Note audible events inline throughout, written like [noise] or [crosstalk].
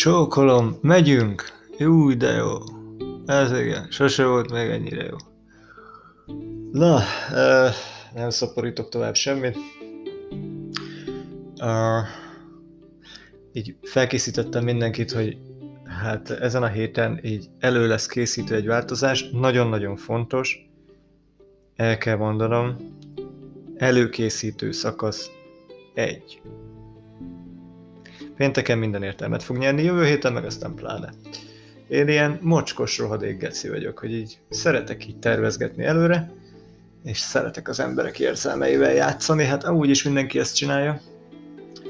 Csókolom, megyünk! Jó, de jó. Ez igen, sose volt még ennyire jó. Na, uh, nem szaporítok tovább semmit. Uh, így felkészítettem mindenkit, hogy hát ezen a héten így elő lesz készítő egy változás, nagyon-nagyon fontos, el kell mondanom, előkészítő szakasz 1. Pénteken minden értelmet fog nyerni, jövő héten meg aztán pláne. Én ilyen mocskos rohadék geci vagyok, hogy így szeretek így tervezgetni előre, és szeretek az emberek érzelmeivel játszani, hát amúgy is mindenki ezt csinálja,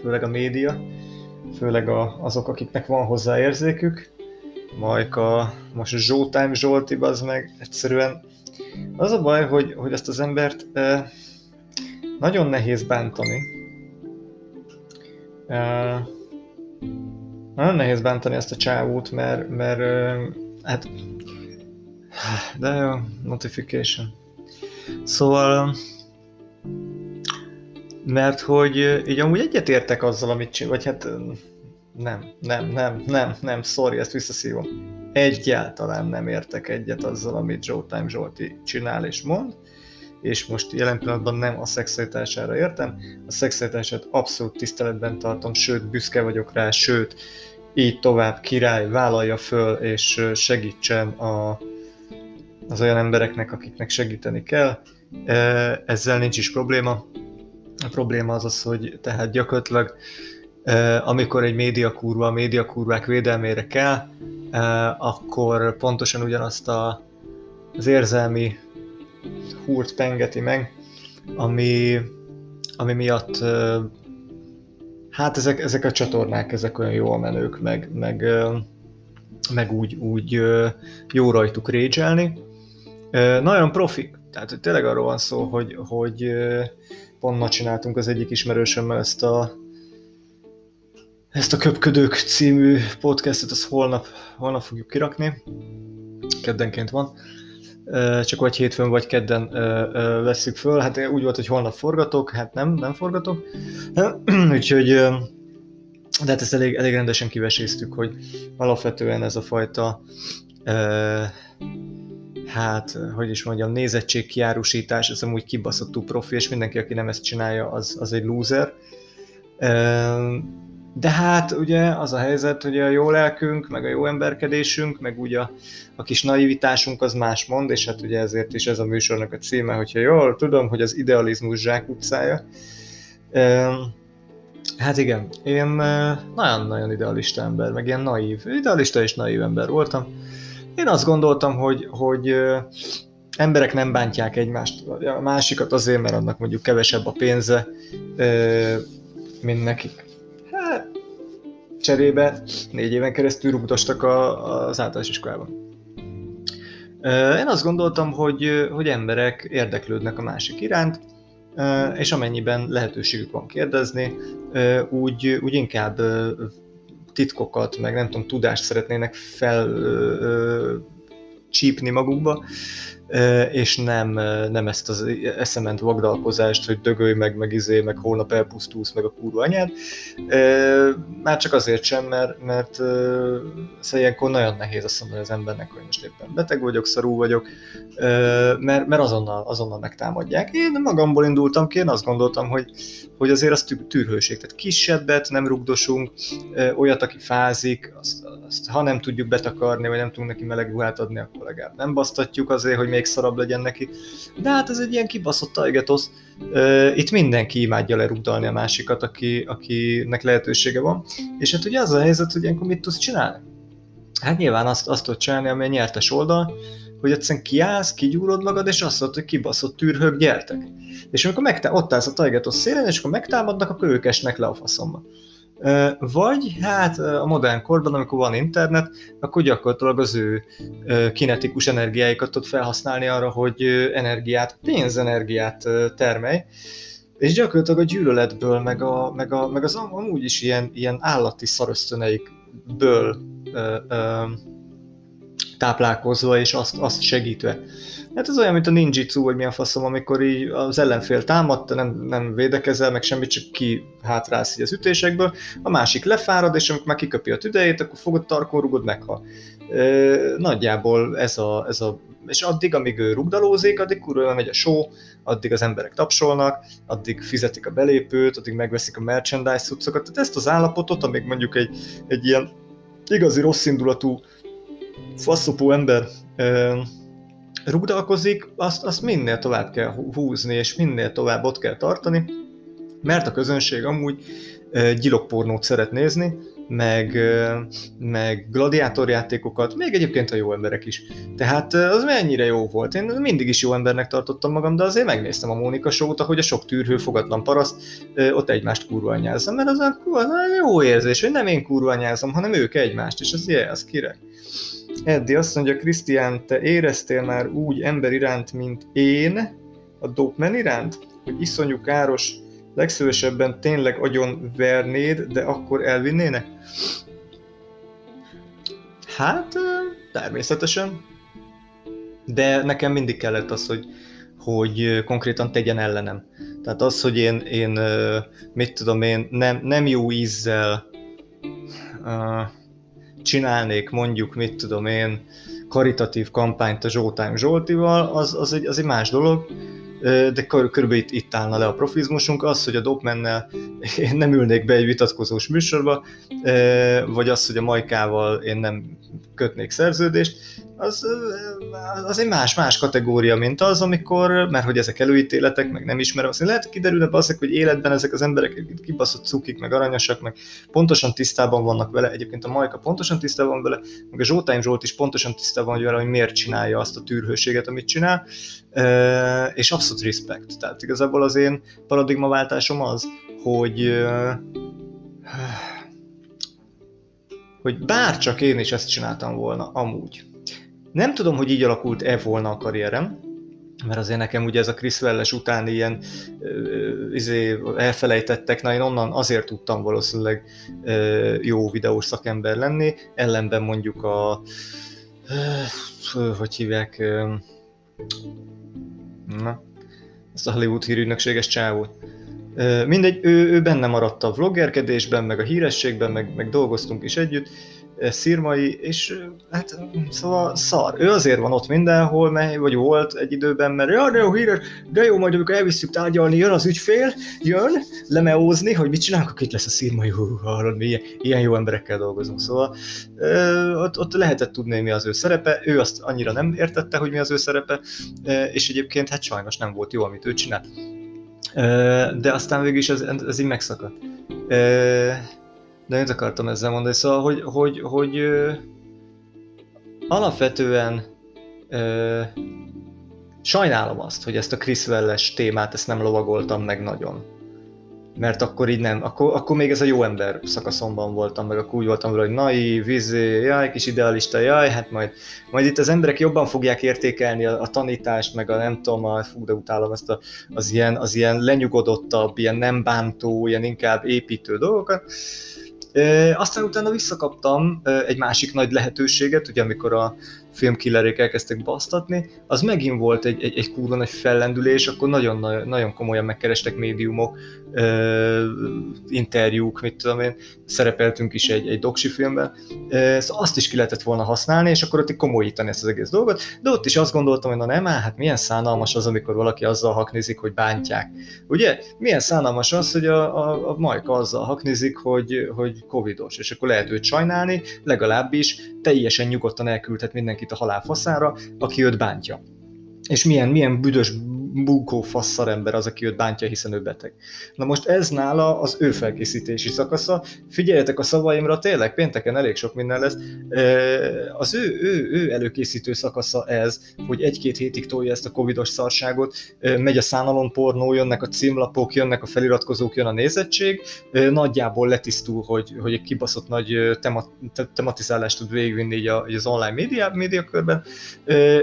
főleg a média, főleg a, azok, akiknek van hozzá érzékük, Majka, most a Zsótime Zsolti, az meg egyszerűen az a baj, hogy, hogy ezt az embert eh, nagyon nehéz bántani. Eh, nagyon nehéz bántani ezt a csávót, mert, mert hát de jó, notification. Szóval mert hogy így amúgy egyetértek azzal, amit csinál, vagy hát nem, nem, nem, nem, nem, sorry, ezt visszaszívom. Egyáltalán nem értek egyet azzal, amit Joe Time Zsolti csinál és mond, és most jelen pillanatban nem a szexualitására értem, a szexualitását abszolút tiszteletben tartom, sőt büszke vagyok rá, sőt így tovább király vállalja föl és segítsen a, az olyan embereknek, akiknek segíteni kell. Ezzel nincs is probléma. A probléma az az, hogy tehát gyakorlatilag amikor egy médiakurva a médiakurvák védelmére kell, akkor pontosan ugyanazt a, az érzelmi húrt pengeti meg, ami, ami miatt hát ezek, ezek a csatornák, ezek olyan jól menők, meg, meg, meg úgy, úgy jó rajtuk régyelni. Nagyon profik, tehát tényleg arról van szó, hogy, hogy pont ma csináltunk az egyik ismerősömmel ezt a ezt a Köpködők című podcastet, azt holnap, holnap fogjuk kirakni. Keddenként van csak vagy hétfőn, vagy kedden veszük föl. Hát úgy volt, hogy holnap forgatok, hát nem, nem forgatok. [clears throat] Úgyhogy de hát ezt elég, elég rendesen kiveséztük, hogy alapvetően ez a fajta hát, hogy is mondjam, nézettségkiárusítás, ez amúgy kibaszottul profi, és mindenki, aki nem ezt csinálja, az, az egy loser. De hát ugye az a helyzet, hogy a jó lelkünk, meg a jó emberkedésünk, meg ugye a, a kis naivitásunk az más mond, és hát ugye ezért is ez a műsornak a címe, hogyha jól tudom, hogy az idealizmus zsákutcája. Hát igen, én nagyon-nagyon idealista ember, meg ilyen naív, idealista és naív ember voltam. Én azt gondoltam, hogy, hogy emberek nem bántják egymást, a másikat azért, mert annak mondjuk kevesebb a pénze, mint nekik cserébe négy éven keresztül rúgdostak a, az általános iskolában. Én azt gondoltam, hogy, hogy emberek érdeklődnek a másik iránt, és amennyiben lehetőségük van kérdezni, úgy, úgy inkább titkokat, meg nem tudom, tudást szeretnének fel csípni magukba, és nem, nem ezt az eszement vagdalkozást, hogy dögölj meg, meg izé, meg holnap elpusztulsz, meg a kurva anyád. Már csak azért sem, mert, mert szóval ilyenkor nagyon nehéz azt mondani az embernek, hogy most éppen beteg vagyok, szarú vagyok, mert, mert azonnal, azonnal megtámadják. Én magamból indultam ki, én azt gondoltam, hogy, hogy azért az tűrhőség, tehát kisebbet nem rugdosunk, olyat, aki fázik, azt, azt ha nem tudjuk betakarni, vagy nem tudunk neki meleg ruhát adni, akkor legalább nem basztatjuk azért, hogy még szarabb legyen neki. De hát ez egy ilyen kibaszott tajgetosz. Itt mindenki imádja lerugdalni a másikat, aki, akinek lehetősége van. És hát ugye az a helyzet, hogy ilyenkor mit tudsz csinálni? Hát nyilván azt, azt tudod csinálni, ami a nyertes oldal, hogy egyszerűen kiállsz, kigyúrod magad, és azt mondod, hogy kibaszott tűrhők, gyertek. És amikor megtá- ott állsz a tajgetosz szélen, és akkor megtámadnak, akkor ők esnek le a faszomba. Vagy hát a modern korban, amikor van internet, akkor gyakorlatilag az ő kinetikus energiáikat tud felhasználni arra, hogy energiát, pénzenergiát termelj, és gyakorlatilag a gyűlöletből, meg, a, meg, a, meg az amúgy is ilyen, ilyen állati szarösztöneikből ö, ö, táplálkozva és azt, azt segítve. Hát ez olyan, mint a ninjitsu, vagy milyen faszom, amikor így az ellenfél támad, nem, nem védekezel, meg semmit, csak ki hátrálsz így az ütésekből, a másik lefárad, és amikor már kiköpi a tüdejét, akkor fogod tarkon, rugod, meghal. E, nagyjából ez a, ez a és addig, amíg ő rugdalózik, addig kurva megy a show, addig az emberek tapsolnak, addig fizetik a belépőt, addig megveszik a merchandise cuccokat, tehát ezt az állapotot, amíg mondjuk egy, egy ilyen igazi rossz indulatú faszopó ember rugdalkozik, azt, azt minél tovább kell húzni, és minél tovább ott kell tartani, mert a közönség amúgy gyilokpornót szeret nézni, meg, meg gladiátorjátékokat, még egyébként a jó emberek is. Tehát az mennyire jó volt. Én mindig is jó embernek tartottam magam, de azért megnéztem a Mónika show hogy a sok tűrhő fogatlan paraszt ott egymást kurva anyázza, mert az a, az jó érzés, hogy nem én kurva anyázom, hanem ők egymást, és az ilyen, az kirek. Eddi azt mondja, Krisztián, te éreztél már úgy ember iránt, mint én, a Dopeman iránt? Hogy iszonyú káros, legszívesebben tényleg agyon vernéd, de akkor elvinnének? Hát, természetesen. De nekem mindig kellett az, hogy, hogy konkrétan tegyen ellenem. Tehát az, hogy én, én mit tudom én, nem, nem jó ízzel uh, csinálnék mondjuk, mit tudom én, karitatív kampányt a Zsoltánk Zsoltival, az, az, egy, az egy más dolog, de körülbelül itt, itt állna le a profizmusunk, az, hogy a Dopmennel én nem ülnék be egy vitatkozós műsorba, vagy az, hogy a Majkával én nem kötnék szerződést, az, az egy más-más kategória, mint az, amikor, mert hogy ezek előítéletek, meg nem ismerem, azt lehet kiderülne az, hogy életben ezek az emberek kibaszott cukik, meg aranyosak, meg pontosan tisztában vannak vele, egyébként a Majka pontosan tisztában van vele, meg a Zsoltány Zsolt is pontosan tisztában van vele, hogy miért csinálja azt a tűrhőséget, amit csinál, és abszolút respect. Tehát igazából az én paradigmaváltásom az, hogy hogy bárcsak én is ezt csináltam volna, amúgy. Nem tudom, hogy így alakult-e volna a karrierem, mert azért nekem ugye ez a Chris Welles után ilyen uh, izé, elfelejtettek, na én onnan azért tudtam valószínűleg uh, jó videós szakember lenni, ellenben mondjuk a uh, hogy hívják uh, na, ezt a Hollywood hírügynökséges csávót. Uh, mindegy, ő, ő benne maradt a vloggerkedésben, meg a hírességben, meg, meg dolgoztunk is együtt, szirmai, és hát szóval szar. Ő azért van ott mindenhol, mely, vagy volt egy időben, mert ja, de jó híres, de jó, majd amikor elviszük tárgyalni, jön az ügyfél, jön lemeózni, hogy mit csinálunk, akkor itt lesz a szirmai, hú, hallod, mi ilyen, ilyen jó emberekkel dolgozunk. Szóval ott, ott lehetett tudni, mi az ő szerepe, ő azt annyira nem értette, hogy mi az ő szerepe, és egyébként hát sajnos nem volt jó, amit ő csinált. De aztán végül is ez, ez így megszakadt de mit akartam ezzel mondani? Szóval, hogy, hogy, hogy ö, alapvetően ö, sajnálom azt, hogy ezt a Chris Welles témát ezt nem lovagoltam meg nagyon. Mert akkor így nem, akkor, akkor még ez a jó ember szakaszomban voltam, meg akkor úgy voltam hogy naiv, vizé, jaj, kis idealista, jaj, hát majd, majd itt az emberek jobban fogják értékelni a, a tanítást, meg a nem tudom, a, fú, de utálom ezt a, az, ilyen, az ilyen lenyugodottabb, ilyen nem bántó, ilyen inkább építő dolgokat aztán utána visszakaptam egy másik nagy lehetőséget, ugye amikor a filmkillerék elkezdtek basztatni, az megint volt egy, egy, egy kurva nagy fellendülés, akkor nagyon, nagyon komolyan megkerestek médiumok, ö, interjúk, mit tudom én, szerepeltünk is egy, egy doksi filmben, ö, szóval azt is ki lehetett volna használni, és akkor ott komolyítani ezt az egész dolgot, de ott is azt gondoltam, hogy na nem, hát milyen szánalmas az, amikor valaki azzal haknizik, hogy bántják. Ugye? Milyen szánalmas az, hogy a, a, a Majka azzal haknizik, hogy, hogy covidos, és akkor lehet őt sajnálni, legalábbis teljesen nyugodtan elküldhet mindenkit a halál faszára, aki őt bántja. És milyen, milyen büdös bunkó fasszar ember az, aki őt bántja, hiszen ő beteg. Na most ez nála az ő felkészítési szakasza. Figyeljetek a szavaimra, tényleg pénteken elég sok minden lesz. Az ő, ő, ő előkészítő szakasza ez, hogy egy-két hétig tolja ezt a covidos szarságot, megy a szánalom pornó, jönnek a címlapok, jönnek a feliratkozók, jön a nézettség, nagyjából letisztul, hogy, hogy egy kibaszott nagy tematizálást tud végigvinni így, az online média, médiakörben,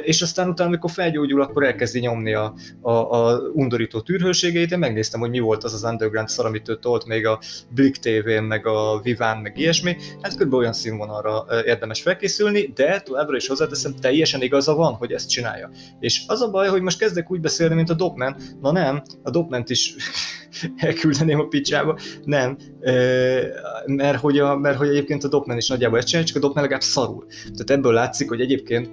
és aztán utána, amikor felgyógyul, akkor elkezdi nyomni a, a, a undorító tűrhőségeit, én megnéztem, hogy mi volt az az underground szar, amit ő tolt még a Blick TV-n, meg a Viván, meg ilyesmi, hát kb. olyan színvonalra érdemes felkészülni, de továbbra is hozzáteszem, teljesen igaza van, hogy ezt csinálja. És az a baj, hogy most kezdek úgy beszélni, mint a Dogman, na nem, a Dogman is [laughs] elküldeném a picsába, nem, mert hogy, a, mert hogy egyébként a Dogman is nagyjából ezt csinálja, csak a Dogman legalább szarul. Tehát ebből látszik, hogy egyébként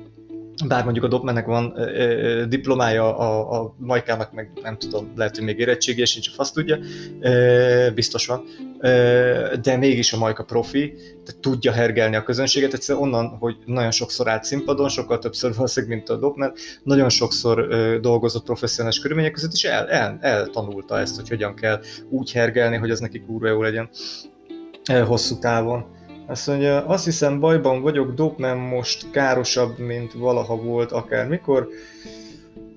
bár mondjuk a Dogmannek van ö, ö, diplomája, a, a Majkának meg nem tudom, lehet, hogy még érettségi, sincs, a fasz tudja, ö, biztos van, ö, de mégis a Majka profi, tehát tudja hergelni a közönséget, egyszerűen onnan, hogy nagyon sokszor állt színpadon, sokkal többször valószínűleg, mint a Dogman, nagyon sokszor ö, dolgozott professzionális körülmények között, és el, el, eltanulta ezt, hogy hogyan kell úgy hergelni, hogy az neki kurva jó legyen hosszú távon. Azt mondja, azt hiszem bajban vagyok, Dopman most károsabb, mint valaha volt akármikor.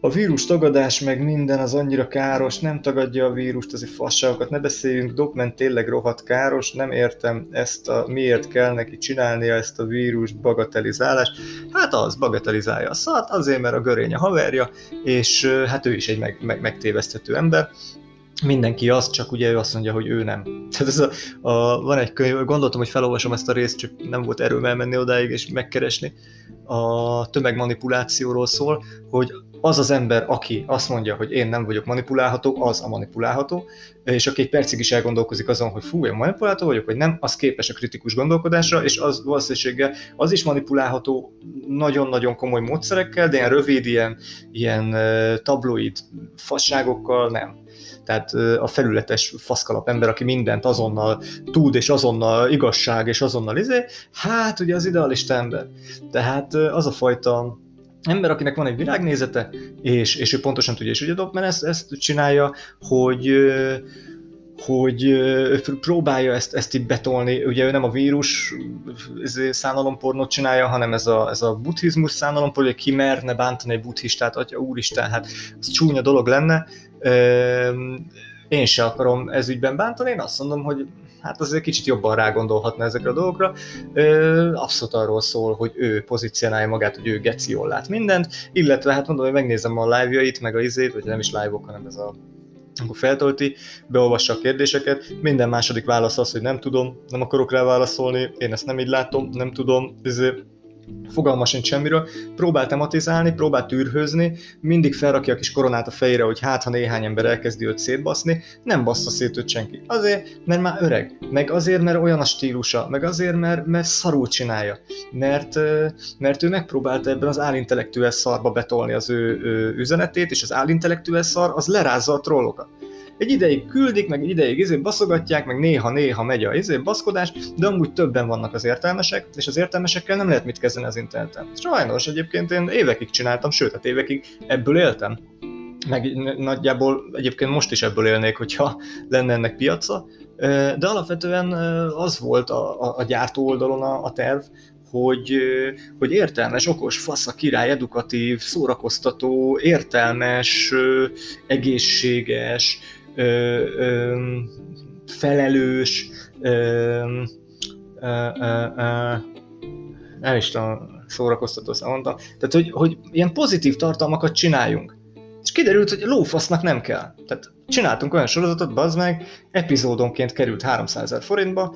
A vírus tagadás meg minden az annyira káros, nem tagadja a vírust, azért fasságokat ne beszéljünk, Dopman tényleg rohadt káros, nem értem ezt a, miért kell neki csinálnia ezt a vírus bagatelizálást. Hát az, bagatelizálja a szart, azért, mert a görény a haverja, és hát ő is egy meg, meg, megtéveszthető ember mindenki az, csak ugye ő azt mondja, hogy ő nem. Tehát ez a, a, van egy könyv, gondoltam, hogy felolvasom ezt a részt, csak nem volt erőm elmenni odáig és megkeresni. A tömegmanipulációról szól, hogy az az ember, aki azt mondja, hogy én nem vagyok manipulálható, az a manipulálható, és aki egy percig is elgondolkozik azon, hogy fú, én manipulálható vagyok, vagy nem, az képes a kritikus gondolkodásra, és az valószínűséggel az is manipulálható nagyon-nagyon komoly módszerekkel, de ilyen rövid, ilyen, ilyen tabloid fasságokkal nem tehát a felületes faszkalap ember, aki mindent azonnal tud, és azonnal igazság, és azonnal izé, hát ugye az idealista ember. Tehát az a fajta ember, akinek van egy világnézete, és, és ő pontosan tudja, és ugye Dobben ezt, ezt csinálja, hogy hogy próbálja ezt, ezt itt betolni, ugye ő nem a vírus izé, szánalompornót csinálja, hanem ez a, ez a buddhizmus szánalompornó, hogy ki merne bántani egy buddhistát, atya úristen, hát az csúnya dolog lenne, én se akarom ez ügyben bántani, én azt mondom, hogy hát azért kicsit jobban rágondolhatna ezekre a dolgokra. Abszolút arról szól, hogy ő pozícionálja magát, hogy ő geci jól lát mindent, illetve hát mondom, hogy megnézem a live-jait, meg a izét, vagy nem is live-ok, hanem ez a akkor feltölti, beolvassa a kérdéseket, minden második válasz az, hogy nem tudom, nem akarok rá válaszolni, én ezt nem így látom, nem tudom, ezért fogalma sincs semmiről, próbál tematizálni, próbál tűrhőzni, mindig felrakja a kis koronát a fejére, hogy hát, ha néhány ember elkezdi őt szétbaszni, nem bassza szét őt senki. Azért, mert már öreg, meg azért, mert olyan a stílusa, meg azért, mert, mert szarul csinálja, mert, mert ő megpróbálta ebben az állintellektuális szarba betolni az ő, ő üzenetét, és az állintellektuális szar az lerázza a trollokat egy ideig küldik, meg egy ideig izé baszogatják, meg néha-néha megy a izé baszkodás, de amúgy többen vannak az értelmesek, és az értelmesekkel nem lehet mit kezdeni az interneten. Sajnos egyébként én évekig csináltam, sőt, hát évekig ebből éltem. Meg nagyjából egyébként most is ebből élnék, hogyha lenne ennek piaca, de alapvetően az volt a, a, a gyártó oldalon a, a terv, hogy, hogy értelmes, okos, fasz a király, edukatív, szórakoztató, értelmes, egészséges, ö, ö, felelős, ö, ö, ö, ö, nem is tudom, szórakoztató mondtam, tehát hogy, hogy ilyen pozitív tartalmakat csináljunk. És kiderült, hogy lófasznak nem kell. Tehát csináltunk olyan sorozatot, bazd meg, epizódonként került 300 ezer forintba,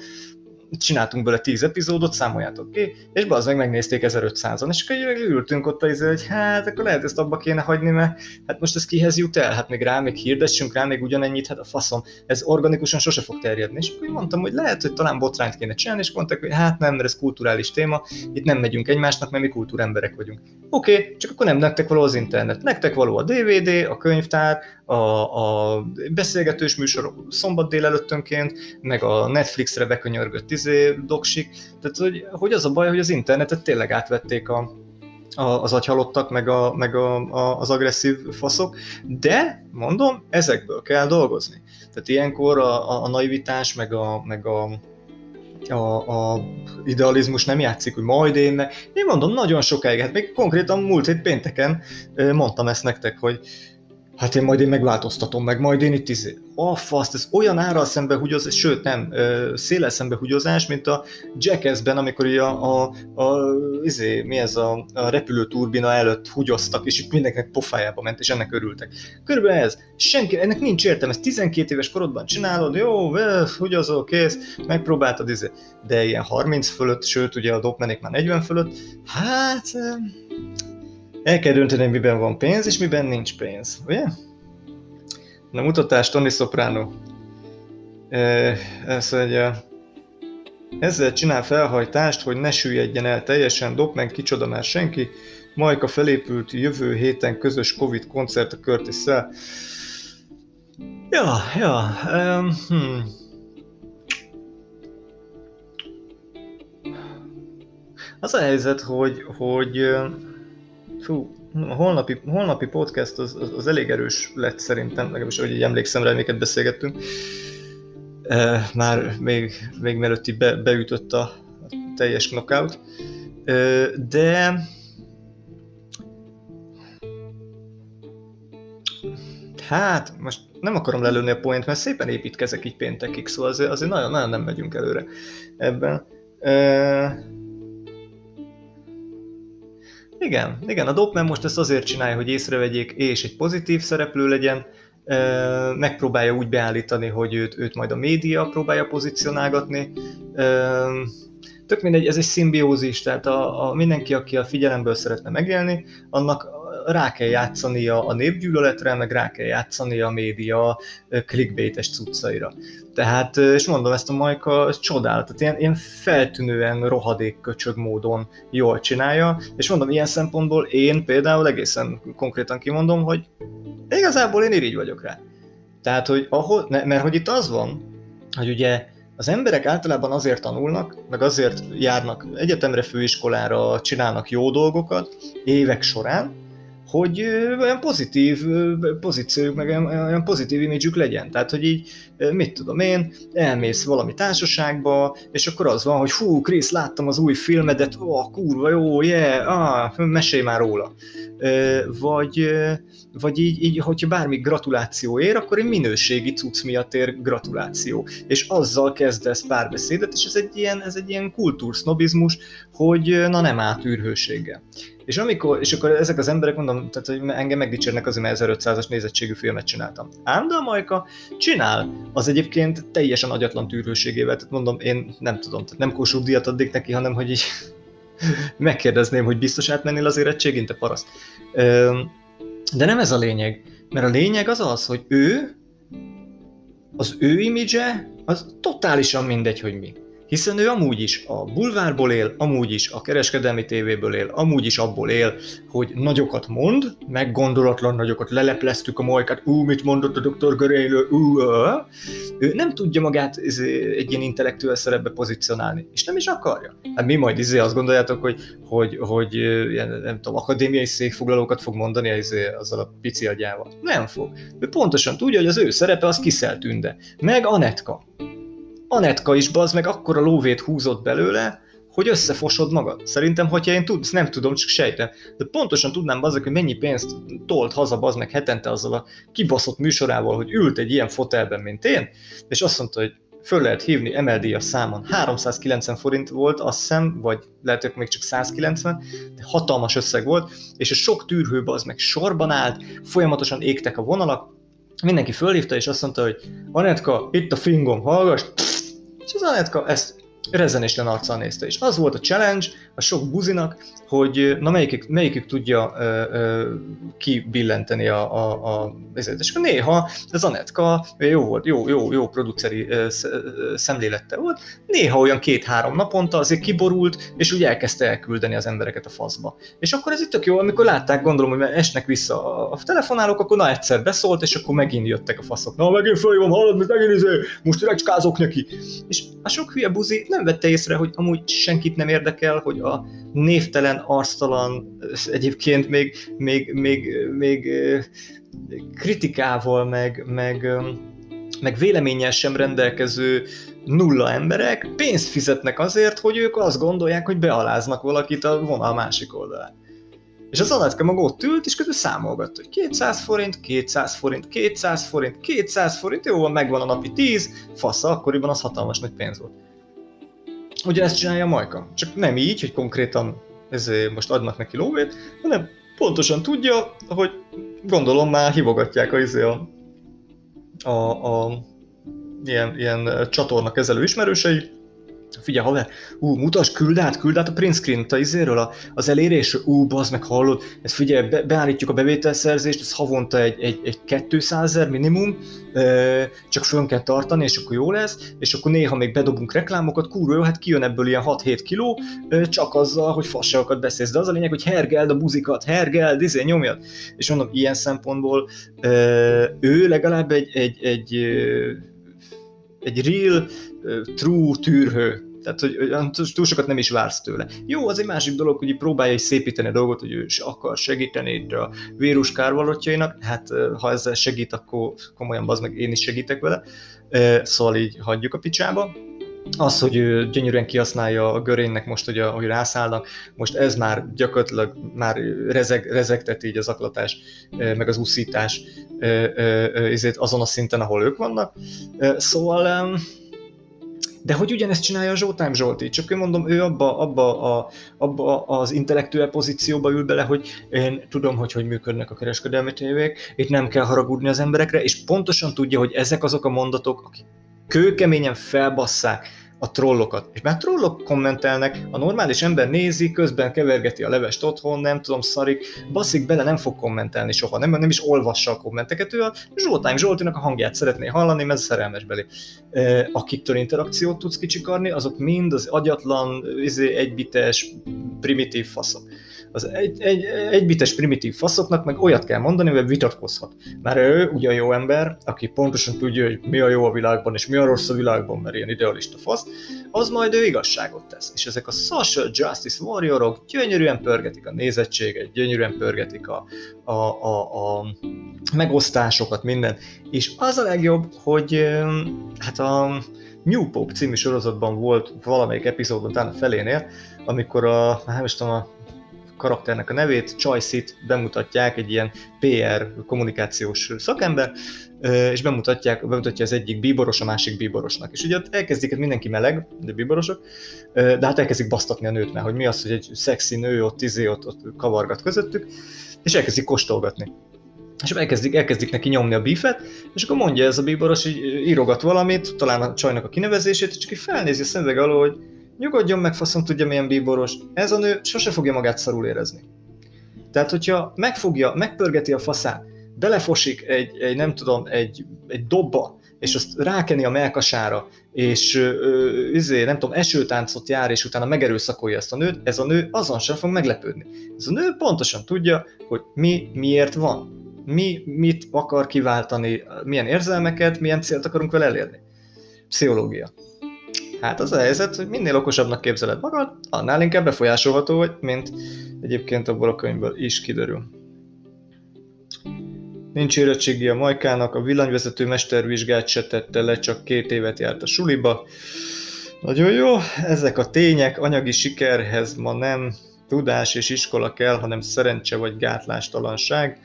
csináltunk bele 10 epizódot, számoljátok ki, és az meg megnézték 1500-an, és akkor ültünk ott az, hogy hát akkor lehet ezt abba kéne hagyni, mert hát most ez kihez jut el, hát még rá még hirdessünk rá még ugyanennyit, hát a faszom, ez organikusan sose fog terjedni. És akkor mondtam, hogy lehet, hogy talán botrányt kéne csinálni, és mondták, hogy hát nem, mert ez kulturális téma, itt nem megyünk egymásnak, mert mi kultúremberek vagyunk. Oké, okay, csak akkor nem nektek való az internet, nektek való a DVD, a könyvtár, a, a beszélgetős műsorok szombat délelőttönként, meg a Netflixre bekönyörgött izé, doksik. Tehát, hogy, hogy az a baj, hogy az internetet tényleg átvették a, a, az agyhalottak, meg, a, meg a, a, az agresszív faszok, de mondom, ezekből kell dolgozni. Tehát ilyenkor a, a, a naivitás, meg a, meg a, a, a idealizmus nem játszik, hogy majd én, én mondom, nagyon sokáig, hát még konkrétan múlt hét pénteken mondtam ezt nektek, hogy hát én majd én megváltoztatom meg, majd én itt izé, a fasz, ez olyan árral szembe húgyozás, sőt nem, széles szembe húgyozás, mint a Jackass-ben, amikor a, a, a, izé, mi ez a, a repülőturbina előtt húgyoztak, és itt mindenkinek pofájába ment, és ennek örültek. Körülbelül ez, senki, ennek nincs értelme, ezt 12 éves korodban csinálod, jó, húgyozol, kész, megpróbáltad, izé. de ilyen 30 fölött, sőt, ugye a dopmenék már 40 fölött, hát el kell dönteni, miben van pénz, és miben nincs pénz, ugye? Na, mutatás Tony Soprano. Ezt mondja, ezzel csinál felhajtást, hogy ne süllyedjen el teljesen, dob meg kicsoda már senki, Majka felépült jövő héten közös Covid koncert a curtis -szel. Ja, ja, um, hmm. Az a helyzet, hogy, hogy fú, a holnapi, holnapi podcast az, az, az elég erős lett szerintem, legalábbis ahogy így emlékszem rá, amiket beszélgettünk. E, már még, még mielőtt be, beütött a teljes knockout. E, de hát most nem akarom lelőni a point, mert szépen építkezek így péntekig, szóval azért, azért nagyon, nagyon nem megyünk előre ebben. E, igen, igen, a Dopman most ezt azért csinálja, hogy észrevegyék, és egy pozitív szereplő legyen, megpróbálja úgy beállítani, hogy őt, őt majd a média próbálja pozícionálgatni. Tök mindegy, ez egy szimbiózis, tehát a, a mindenki, aki a figyelemből szeretne megélni, annak rá kell játszani a népgyűlöletre, meg rá kell játszani a média clickbaites cuccaira. Tehát, és mondom, ezt a Majka csodál, tehát ilyen, ilyen feltűnően rohadék köcsög módon jól csinálja, és mondom, ilyen szempontból én például egészen konkrétan kimondom, hogy igazából én irigy vagyok rá. Tehát, hogy ahol, mert hogy itt az van, hogy ugye az emberek általában azért tanulnak, meg azért járnak egyetemre, főiskolára, csinálnak jó dolgokat évek során, hogy olyan pozitív pozíciójuk, meg olyan pozitív imidzsük legyen. Tehát, hogy így, mit tudom én, elmész valami társaságba, és akkor az van, hogy hú, Krisz, láttam az új filmedet, ó, oh, kurva jó, yeah, ah, mesélj már róla. Vagy, vagy így, így, hogyha bármi gratuláció ér, akkor egy minőségi cucc miatt ér gratuláció. És azzal kezdesz párbeszédet, és ez egy ilyen, ez egy ilyen kultúrsznobizmus, hogy na nem átűrhőséggel. És, amikor, és akkor ezek az emberek, mondom, tehát, hogy engem megdicsérnek azért, mert 1500-as nézettségű filmet csináltam. Ám de a Majka csinál, az egyébként teljesen agyatlan tűrőségével, tehát mondom, én nem tudom, tehát nem Kossuth díjat adnék neki, hanem hogy így [laughs] megkérdezném, hogy biztos átmennél az érettségén, te paraszt. De nem ez a lényeg, mert a lényeg az az, hogy ő, az ő imidzse, az totálisan mindegy, hogy mi hiszen ő amúgy is a bulvárból él, amúgy is a kereskedelmi tévéből él, amúgy is abból él, hogy nagyokat mond, meg gondolatlan nagyokat, lelepleztük a majkát, ú, mit mondott a doktor Görélő, ú, ő nem tudja magát izé, egy ilyen intellektuális szerepbe pozícionálni, és nem is akarja. Hát mi majd izé azt gondoljátok, hogy, hogy, hogy ilyen, nem tudom, akadémiai székfoglalókat fog mondani izé, azzal a pici agyával. Nem fog. Ő pontosan tudja, hogy az ő szerepe az kiszeltünde. Meg Anetka Anetka is bazd meg akkora lóvét húzott belőle, hogy összefosod magad. Szerintem, hogyha én tud, nem tudom, csak sejtem, de pontosan tudnám bazd hogy mennyi pénzt tolt haza bazd meg hetente azzal a kibaszott műsorával, hogy ült egy ilyen fotelben, mint én, és azt mondta, hogy föl lehet hívni MLD a számon. 390 forint volt, azt hiszem, vagy lehet, hogy még csak 190, de hatalmas összeg volt, és a sok tűrhő az meg sorban állt, folyamatosan égtek a vonalak, mindenki fölhívta, és azt mondta, hogy Anetka, itt a fingom, hallgass, és az Anetka rezenéslen arccal nézte. És az volt a challenge a sok buzinak, hogy na melyikük, melyikük tudja ö, ö, kibillenteni a, a, a. És akkor néha az Anetka jó volt, jó, jó, jó produceri ö, szemlélette volt, néha olyan két-három naponta azért kiborult, és úgy elkezdte elküldeni az embereket a faszba. És akkor ez itt tök jó, amikor látták, gondolom, hogy esnek vissza a telefonálók, akkor na egyszer beszólt, és akkor megint jöttek a faszok. Na megint fölhívom, hallod, megint izé, most recskázok neki. És a sok hülye buzi nem vette észre, hogy amúgy senkit nem érdekel, hogy a névtelen, arctalan, egyébként még, még, még, még kritikával, meg, meg, meg véleménnyel sem rendelkező nulla emberek pénzt fizetnek azért, hogy ők azt gondolják, hogy bealáznak valakit a vonal másik oldalán. És az Anatka maga ott ült, és közben számolgatta, hogy 200 forint, 200 forint, 200 forint, 200 forint, jó, van, megvan a napi 10, fasza, akkoriban az hatalmas nagy pénz volt. Ugye ezt csinálja Majka. Csak nem így, hogy konkrétan ez most adnak neki lóvét, hanem pontosan tudja, hogy gondolom már hívogatják a, izé a, a, a ilyen, ilyen csatorna kezelő ismerősei, Figyelj, haver, ú, mutas, küld át, küld át a print screen a izéről, az elérésről, ú, bazd meg, hallod, ezt figyelj, be, beállítjuk a bevételszerzést, ez havonta egy, egy, egy 200 ezer minimum, csak fönn kell tartani, és akkor jó lesz, és akkor néha még bedobunk reklámokat, kurva jó, hát kijön ebből ilyen 6-7 kiló, csak azzal, hogy fasságokat beszélsz, de az a lényeg, hogy hergeld a buzikat, hergeld, izé, nyomjad. És mondom, ilyen szempontból ő legalább egy, egy, egy, egy real, true tűrhő, tehát, hogy túl sokat nem is vársz tőle. Jó, az egy másik dolog, hogy próbálja is szépíteni a dolgot, hogy ő is akar segíteni itt a vírus kárvalotjainak, hát ha ezzel segít, akkor komolyan az meg én is segítek vele, szóval így hagyjuk a picsába. Az, hogy ő gyönyörűen kihasználja a görénynek most, hogy, a, hogy rászállnak, most ez már gyakorlatilag már rezeg, rezegtet így az aklatás, meg az úszítás azon a szinten, ahol ők vannak. Szóval de hogy ugyanezt csinálja a Zsótám Zsolti, csak én mondom, ő abba, abba, a, abba az intellektuál pozícióba ül bele, hogy én tudom, hogy hogy működnek a kereskedelmi tévék, itt nem kell haragudni az emberekre, és pontosan tudja, hogy ezek azok a mondatok, akik kőkeményen felbasszák a trollokat. És már trollok kommentelnek, a normális ember nézi, közben kevergeti a levest otthon, nem tudom, szarik, baszik bele, nem fog kommentelni soha, nem, nem is olvassa a kommenteket, ő a Zsoltánk Zsoltinak a hangját szeretné hallani, mert szerelmes belé. Akiktől interakciót tudsz kicsikarni, azok mind az agyatlan, izé, egybites, primitív faszok az egy, egy, egybites primitív faszoknak meg olyat kell mondani, hogy vitatkozhat. Mert ő ugye a jó ember, aki pontosan tudja, hogy mi a jó a világban, és mi a rossz a világban, mert ilyen idealista fasz, az majd ő igazságot tesz. És ezek a social justice warriorok gyönyörűen pörgetik a nézettséget, gyönyörűen pörgetik a, a, a, a megosztásokat, minden. És az a legjobb, hogy hát a New Pope című sorozatban volt valamelyik epizódban, talán a felénél, amikor a, nem is tudom, a karakternek a nevét, Choice-it bemutatják egy ilyen PR kommunikációs szakember, és bemutatják, bemutatja az egyik bíboros a másik bíborosnak. És ugye ott elkezdik, mindenki meleg, de bíborosok, de hát elkezdik basztatni a nőt, mert hogy mi az, hogy egy szexi nő ott, izé, ott, ott kavargat közöttük, és elkezdik kóstolgatni. És elkezdik, elkezdik neki nyomni a bífet, és akkor mondja ez a bíboros, hogy írogat valamit, talán a csajnak a kinevezését, és csak így felnézi a szemüveg alól, hogy Nyugodjon meg, faszom tudja milyen bíboros. Ez a nő sose fogja magát szarul érezni. Tehát, hogyha megfogja, megpörgeti a faszát, belefosik egy, egy nem tudom, egy, egy dobba, és azt rákeni a melkasára, és ö, izé, nem tudom, esőtáncot jár, és utána megerőszakolja ezt a nőt, ez a nő azon sem fog meglepődni. Ez a nő pontosan tudja, hogy mi miért van. Mi mit akar kiváltani, milyen érzelmeket, milyen célt akarunk vele elérni. Pszichológia. Hát az a helyzet, hogy minél okosabbnak képzeled magad, annál inkább befolyásolható vagy, mint egyébként a könyvből is kiderül. Nincs érettségi a Majkának, a villanyvezető mestervizsgát se tette le, csak két évet járt a suliba. Nagyon jó, ezek a tények, anyagi sikerhez ma nem tudás és iskola kell, hanem szerencse vagy gátlástalanság.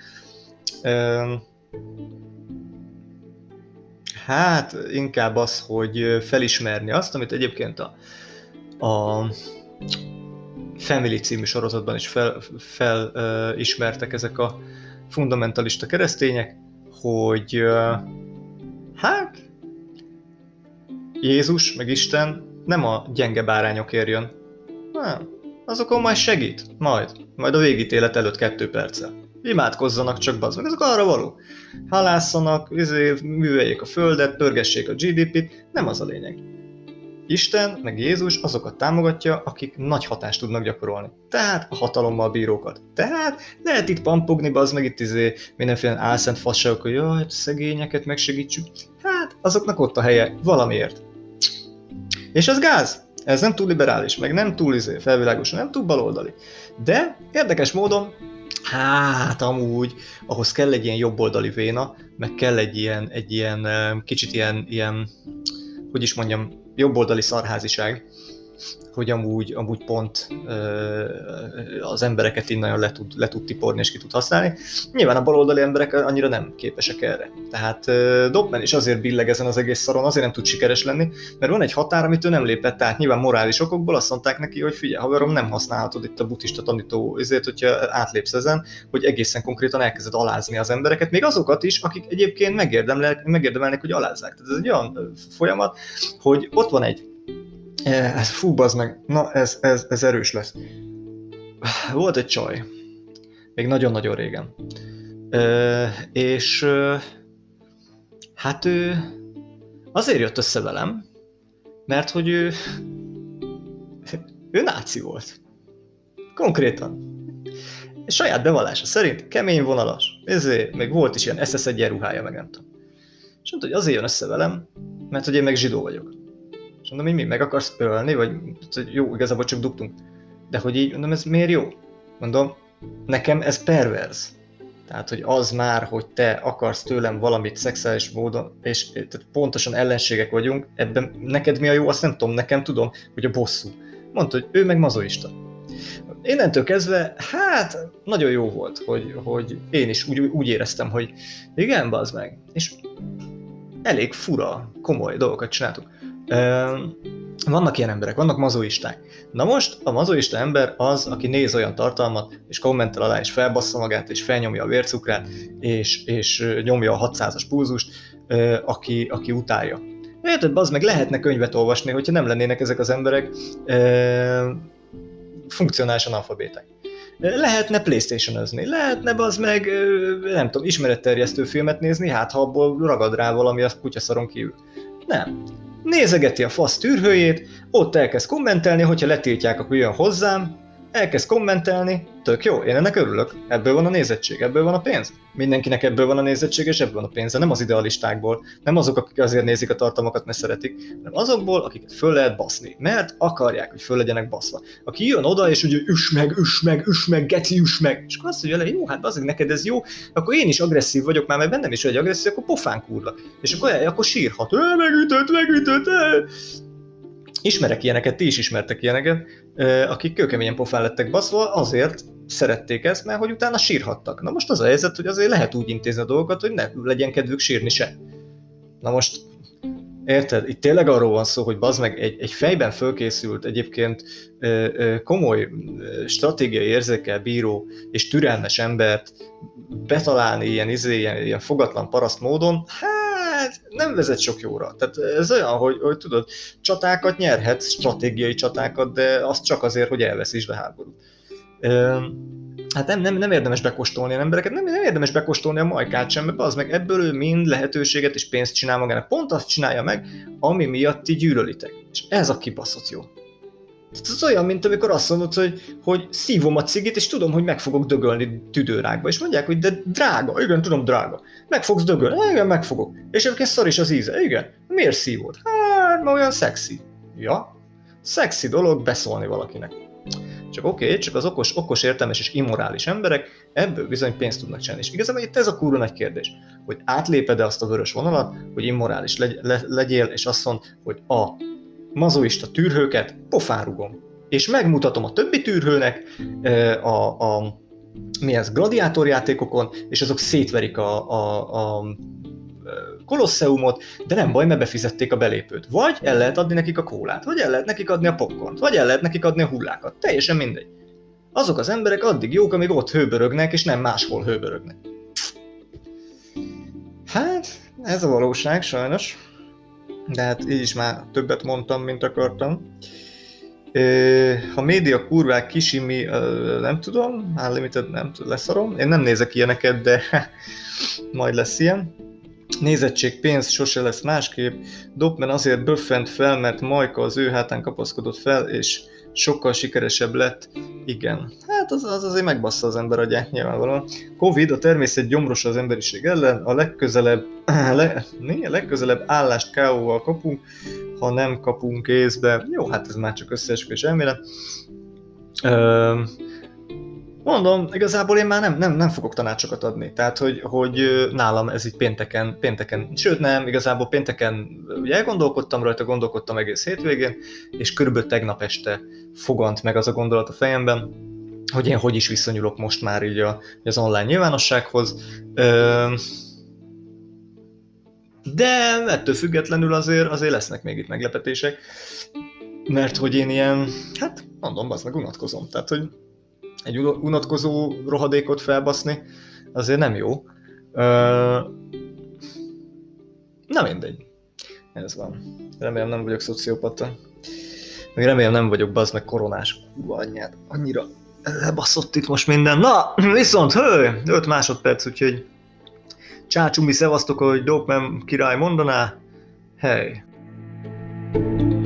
Hát inkább az, hogy felismerni azt, amit egyébként a, a Family című sorozatban is felismertek fel, ezek a fundamentalista keresztények, hogy hát Jézus, meg Isten nem a gyenge bárányokért jön. Nem. Azokon majd segít. Majd. Majd a végítélet előtt kettő perccel imádkozzanak csak bazd meg, ezek arra való. Halászanak, izé, műveljék a földet, pörgessék a GDP-t, nem az a lényeg. Isten, meg Jézus azokat támogatja, akik nagy hatást tudnak gyakorolni. Tehát a hatalommal bírókat. Tehát lehet itt pampogni, az meg itt izé, mindenféle álszent fasságok, hogy jaj, hát szegényeket megsegítsük. Hát azoknak ott a helye valamiért. És ez gáz. Ez nem túl liberális, meg nem túl izé, felvilágos, nem túl baloldali. De érdekes módon Hát amúgy, ahhoz kell egy ilyen jobboldali véna, meg kell egy ilyen, egy ilyen kicsit ilyen, ilyen hogy is mondjam, jobboldali szarháziság, hogy amúgy, amúgy pont az embereket innen le tud, le tud tiporni és ki tud használni. Nyilván a baloldali emberek annyira nem képesek erre. Tehát Dobben is azért billeg ezen az egész szaron, azért nem tud sikeres lenni, mert van egy határ, amit ő nem lépett át. Nyilván morális okokból azt mondták neki, hogy figyelj, haverom, nem használhatod itt a buddhista tanító, ezért, hogyha átlépsz ezen, hogy egészen konkrétan elkezded alázni az embereket, még azokat is, akik egyébként megérdemelnek, hogy alázzák. Tehát ez egy olyan folyamat, hogy ott van egy ez, fú, bazd meg, na ez, ez, ez erős lesz. Volt egy csaj, még nagyon-nagyon régen. Ö, és ö, hát ő azért jött össze velem, mert hogy ő, ő náci volt. Konkrétan. Saját bevallása szerint kemény vonalas. Ezért még volt is ilyen SS egy ruhája, meg nem tudom. És mondta, hogy azért jön össze velem, mert hogy én meg zsidó vagyok. És mondom, hogy mi, meg akarsz ölni, vagy jó, igazából csak dugtunk. De hogy így, mondom, ez miért jó? Mondom, nekem ez perverz. Tehát, hogy az már, hogy te akarsz tőlem valamit szexuális módon, és tehát pontosan ellenségek vagyunk, ebben neked mi a jó, azt nem tudom, nekem tudom, hogy a bosszú. Mondta, hogy ő meg mazoista. Innentől kezdve, hát nagyon jó volt, hogy, hogy én is úgy, úgy éreztem, hogy igen, bazd meg. És elég fura, komoly dolgokat csináltuk. Vannak ilyen emberek, vannak mazoisták. Na most a mazoista ember az, aki néz olyan tartalmat, és kommentel alá, és felbassza magát, és felnyomja a vércukrát, és, és nyomja a 600-as pulzust, aki, aki utálja. Érted, az meg lehetne könyvet olvasni, hogyha nem lennének ezek az emberek funkcionálisan alfabéták. Lehetne Playstation-özni, lehetne az meg, nem tudom, ismeretterjesztő filmet nézni, hát ha abból ragad rá valami a kutyaszaron kívül. Nem nézegeti a fasz tűrhőjét, ott elkezd kommentelni, hogyha letiltják, akkor jön hozzám, elkezd kommentelni, tök jó, én ennek örülök, ebből van a nézettség, ebből van a pénz. Mindenkinek ebből van a nézettség, és ebből van a pénze, nem az idealistákból, nem azok, akik azért nézik a tartalmakat, mert szeretik, hanem azokból, akiket föl lehet baszni, mert akarják, hogy föl legyenek baszva. Aki jön oda, és ugye üs meg, üs meg, üs meg, geci, üs meg, és akkor azt mondja le, jó, hát azért neked ez jó, akkor én is agresszív vagyok már, mert bennem is egy agresszív, akkor pofán kurva. És akkor, akkor sírhat, megütött, megütött, Ismerek ilyeneket, ti is ismertek ilyeneket, akik kőkeményen pofán lettek baszva, azért szerették ezt, mert hogy utána sírhattak. Na most az a helyzet, hogy azért lehet úgy intézni a dolgokat, hogy ne legyen kedvük sírni se. Na most Érted? Itt tényleg arról van szó, hogy bazd meg egy, egy fejben fölkészült, egyébként ö, ö, komoly stratégiai érzékel bíró és türelmes embert betalálni ilyen, izé, ilyen, ilyen fogatlan paraszt módon, hát nem vezet sok jóra. Tehát ez olyan, hogy, hogy tudod, csatákat nyerhet, stratégiai csatákat, de azt csak azért, hogy elveszítsd a háborút. Hát nem, nem, nem érdemes bekóstolni a embereket, nem, nem érdemes bekóstolni a majkát sem, mert az meg ebből ő mind lehetőséget és pénzt csinál magának. Pont azt csinálja meg, ami miatt ti gyűlölitek. És ez a kibaszott jó. Ez olyan, mint amikor azt mondod, hogy, hogy szívom a cigit, és tudom, hogy meg fogok dögölni tüdőrákba. És mondják, hogy de drága, igen, tudom, drága. Meg fogsz dögölni, igen, meg fogok. És egyébként szar is az íze, igen. Miért szívod? Hát, ma olyan szexi. Ja, szexi dolog beszólni valakinek. Csak oké, okay, csak az okos, okos, értelmes és immorális emberek ebből bizony pénzt tudnak csinálni. És igazából itt ez a kurva nagy kérdés, hogy átléped-e azt a vörös vonalat, hogy immorális legy, le, legyél, és azt mond, hogy a mazoista tűrhőket pofárugom. És megmutatom a többi tűrhőnek a, a mi ez, gladiátorjátékokon, és azok szétverik a, a, a kolosseumot, de nem baj, mert befizették a belépőt. Vagy el lehet adni nekik a kólát, vagy el lehet nekik adni a popcornt, vagy el lehet nekik adni a hullákat. Teljesen mindegy. Azok az emberek addig jók, amíg ott hőbörögnek, és nem máshol hőbörögnek. Hát, ez a valóság sajnos. De hát így is már többet mondtam, mint akartam. Ha média kurvák kisimi, nem tudom, Unlimited nem tudom, leszarom. Én nem nézek ilyeneket, de [laughs] majd lesz ilyen. Nézettség, pénz sose lesz másképp. Dobben azért böffent fel, mert Majka az ő hátán kapaszkodott fel, és sokkal sikeresebb lett. Igen, az, az azért megbassza az ember agyát nyilvánvalóan. Covid, a természet gyomrosa az emberiség ellen, a legközelebb, [clears throat] le? A legközelebb állást KO-val kapunk, ha nem kapunk észbe. Jó, hát ez már csak összeesküvés elmélet. Ö, Mondom, igazából én már nem, nem, nem fogok tanácsokat adni. Tehát, hogy, hogy nálam ez így pénteken, pénteken, sőt nem, igazából pénteken ugye elgondolkodtam rajta, gondolkodtam egész hétvégén, és körülbelül tegnap este fogant meg az a gondolat a fejemben, hogy én hogy is viszonyulok most már így a, az online nyilvánossághoz. De ettől függetlenül azért, azért lesznek még itt meglepetések, mert hogy én ilyen, hát mondom, az meg unatkozom. Tehát, hogy egy unatkozó rohadékot felbaszni, azért nem jó. Na mindegy. Ez van. Remélem nem vagyok szociopata. Meg remélem nem vagyok bazd meg koronás. Anyját, annyira lebaszott itt most minden. Na, viszont, hő, 5 másodperc, úgyhogy csácsumi szevasztok, ahogy Dopman király mondaná. Hely! thank you